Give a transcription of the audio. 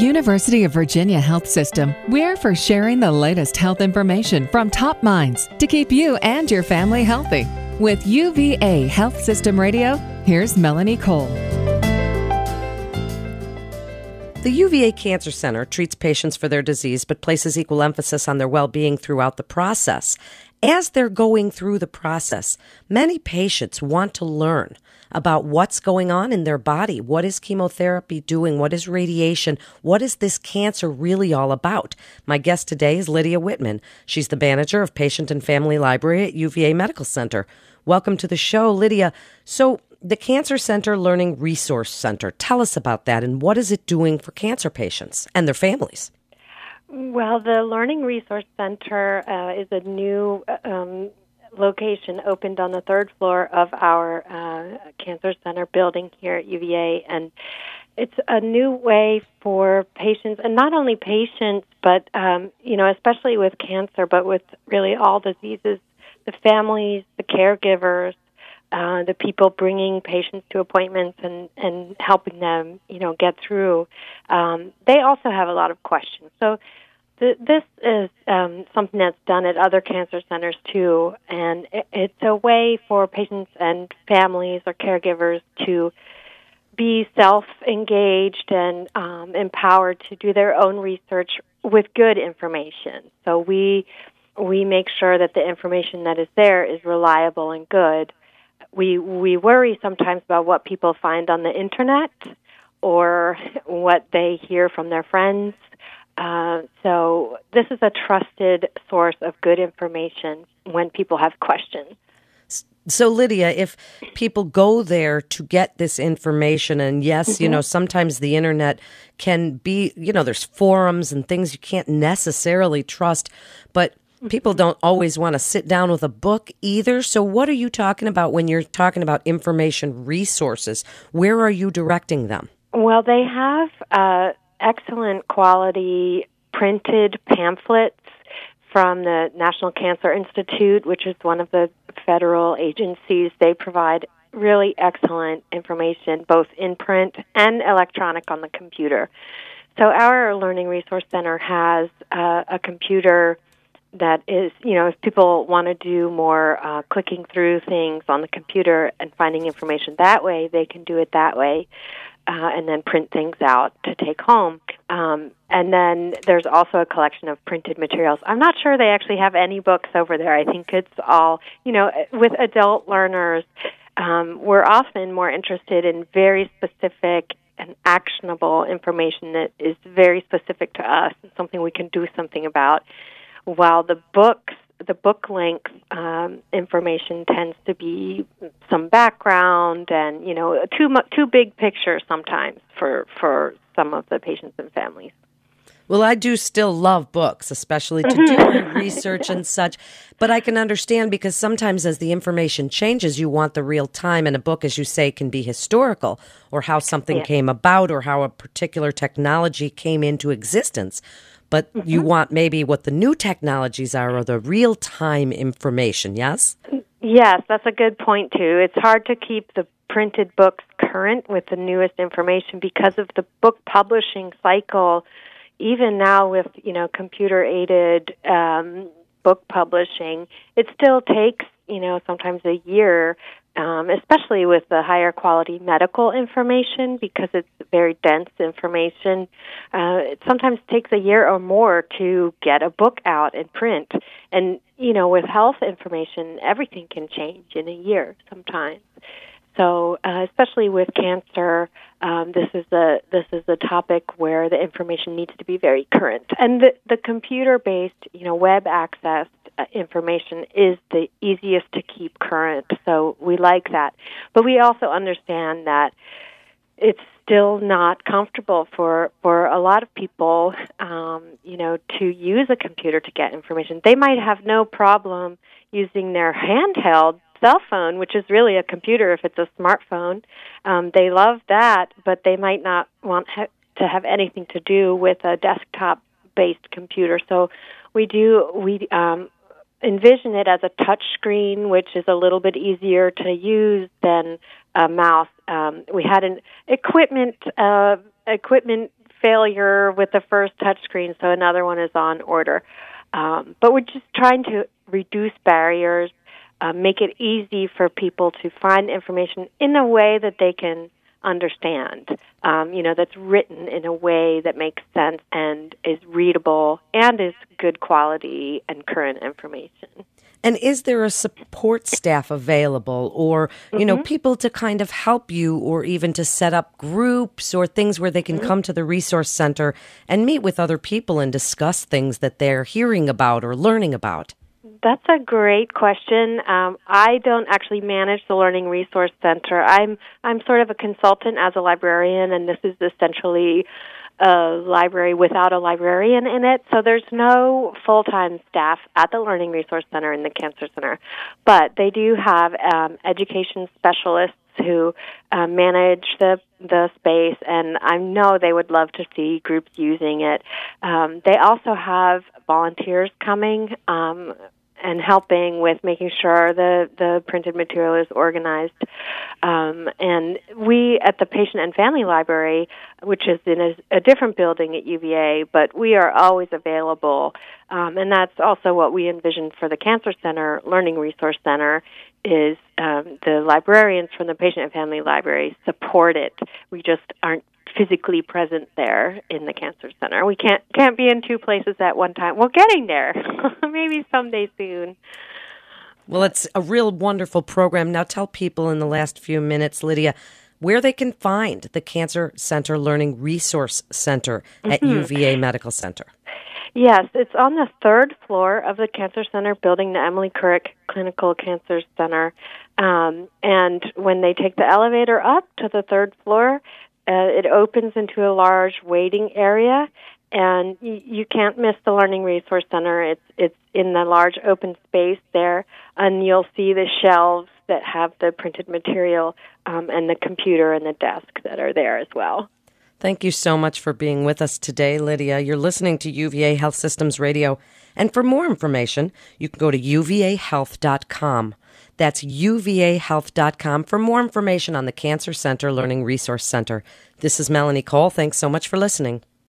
University of Virginia Health System, we're for sharing the latest health information from top minds to keep you and your family healthy. With UVA Health System Radio, here's Melanie Cole. The UVA Cancer Center treats patients for their disease but places equal emphasis on their well being throughout the process. As they're going through the process, many patients want to learn about what's going on in their body. What is chemotherapy doing? What is radiation? What is this cancer really all about? My guest today is Lydia Witman. She's the manager of Patient and Family Library at UVA Medical Center. Welcome to the show, Lydia. So, the Cancer Center Learning Resource Center, tell us about that and what is it doing for cancer patients and their families? Well, the Learning Resource Center uh, is a new um, location opened on the third floor of our uh, Cancer Center building here at UVA, and it's a new way for patients, and not only patients, but um, you know, especially with cancer, but with really all diseases, the families, the caregivers, uh, the people bringing patients to appointments and and helping them, you know, get through. Um, they also have a lot of questions. So th- this is um, something that's done at other cancer centers too, and it, it's a way for patients and families or caregivers to be self-engaged and um, empowered to do their own research with good information. So we we make sure that the information that is there is reliable and good we we worry sometimes about what people find on the internet or what they hear from their friends. Uh, so this is a trusted source of good information when people have questions. So, Lydia, if people go there to get this information, and yes, mm-hmm. you know, sometimes the internet can be, you know, there's forums and things you can't necessarily trust, but people don't always want to sit down with a book either. So, what are you talking about when you're talking about information resources? Where are you directing them? Well, they have uh, excellent quality printed pamphlets from the National Cancer Institute, which is one of the federal agencies. They provide really excellent information, both in print and electronic on the computer. So, our Learning Resource Center has uh, a computer that is, you know, if people want to do more uh, clicking through things on the computer and finding information that way, they can do it that way. Uh, and then print things out to take home. Um, and then there's also a collection of printed materials. I'm not sure they actually have any books over there. I think it's all, you know, with adult learners, um, we're often more interested in very specific and actionable information that is very specific to us and something we can do something about while the books the book length um, information tends to be some background and you know too mu- too big picture sometimes for for some of the patients and families. Well, I do still love books, especially to do research and such. But I can understand because sometimes as the information changes, you want the real time. And a book, as you say, can be historical or how something yeah. came about or how a particular technology came into existence but mm-hmm. you want maybe what the new technologies are or the real time information, yes? Yes, that's a good point, too. It's hard to keep the printed books current with the newest information because of the book publishing cycle. Even now, with you know computer aided um, book publishing, it still takes you know sometimes a year um, especially with the higher quality medical information because it's very dense information. Uh, it sometimes takes a year or more to get a book out in print. And, you know, with health information, everything can change in a year sometimes. So, uh, especially with cancer, um, this is a this is a topic where the information needs to be very current, and the, the computer-based, you know, web access uh, information is the easiest to keep current. So we like that. But we also understand that it's still not comfortable for for a lot of people um, you know to use a computer to get information they might have no problem using their handheld cell phone which is really a computer if it's a smartphone um, they love that but they might not want ha- to have anything to do with a desktop based computer so we do we um, envision it as a touch screen, which is a little bit easier to use than a mouse. Um, we had an equipment uh, equipment failure with the first touchscreen, so another one is on order. Um, but we're just trying to reduce barriers, uh, make it easy for people to find information in a way that they can understand. Um, you know, that's written in a way that makes sense and is readable and is good quality and current information. And is there a support staff available or, you mm-hmm. know, people to kind of help you or even to set up groups or things where they can mm-hmm. come to the resource center and meet with other people and discuss things that they're hearing about or learning about? That's a great question. Um, I don't actually manage the Learning Resource Center. I'm I'm sort of a consultant as a librarian, and this is essentially a library without a librarian in it. So there's no full time staff at the Learning Resource Center in the Cancer Center, but they do have um, education specialists who uh, manage the the space, and I know they would love to see groups using it. Um, they also have volunteers coming. Um, and helping with making sure the the printed material is organized. Um, and we at the Patient and Family Library, which is in a, a different building at UVA, but we are always available. Um, and that's also what we envisioned for the Cancer Center Learning Resource Center. Is um, the librarians from the Patient and Family Library support it? We just aren't physically present there in the cancer center. We can't can't be in two places at one time. We're getting there. Maybe someday soon. Well, it's a real wonderful program. Now tell people in the last few minutes, Lydia, where they can find the Cancer Center Learning Resource Center at mm-hmm. UVA Medical Center. Yes, it's on the third floor of the Cancer Center building, the Emily Couric Clinical Cancer Center. Um, and when they take the elevator up to the third floor, uh, it opens into a large waiting area, and you, you can't miss the Learning Resource Center. It's it's in the large open space there, and you'll see the shelves that have the printed material um, and the computer and the desk that are there as well. Thank you so much for being with us today, Lydia. You're listening to UVA Health Systems Radio. And for more information, you can go to uvahealth.com. That's uvahealth.com for more information on the Cancer Center Learning Resource Center. This is Melanie Cole. Thanks so much for listening.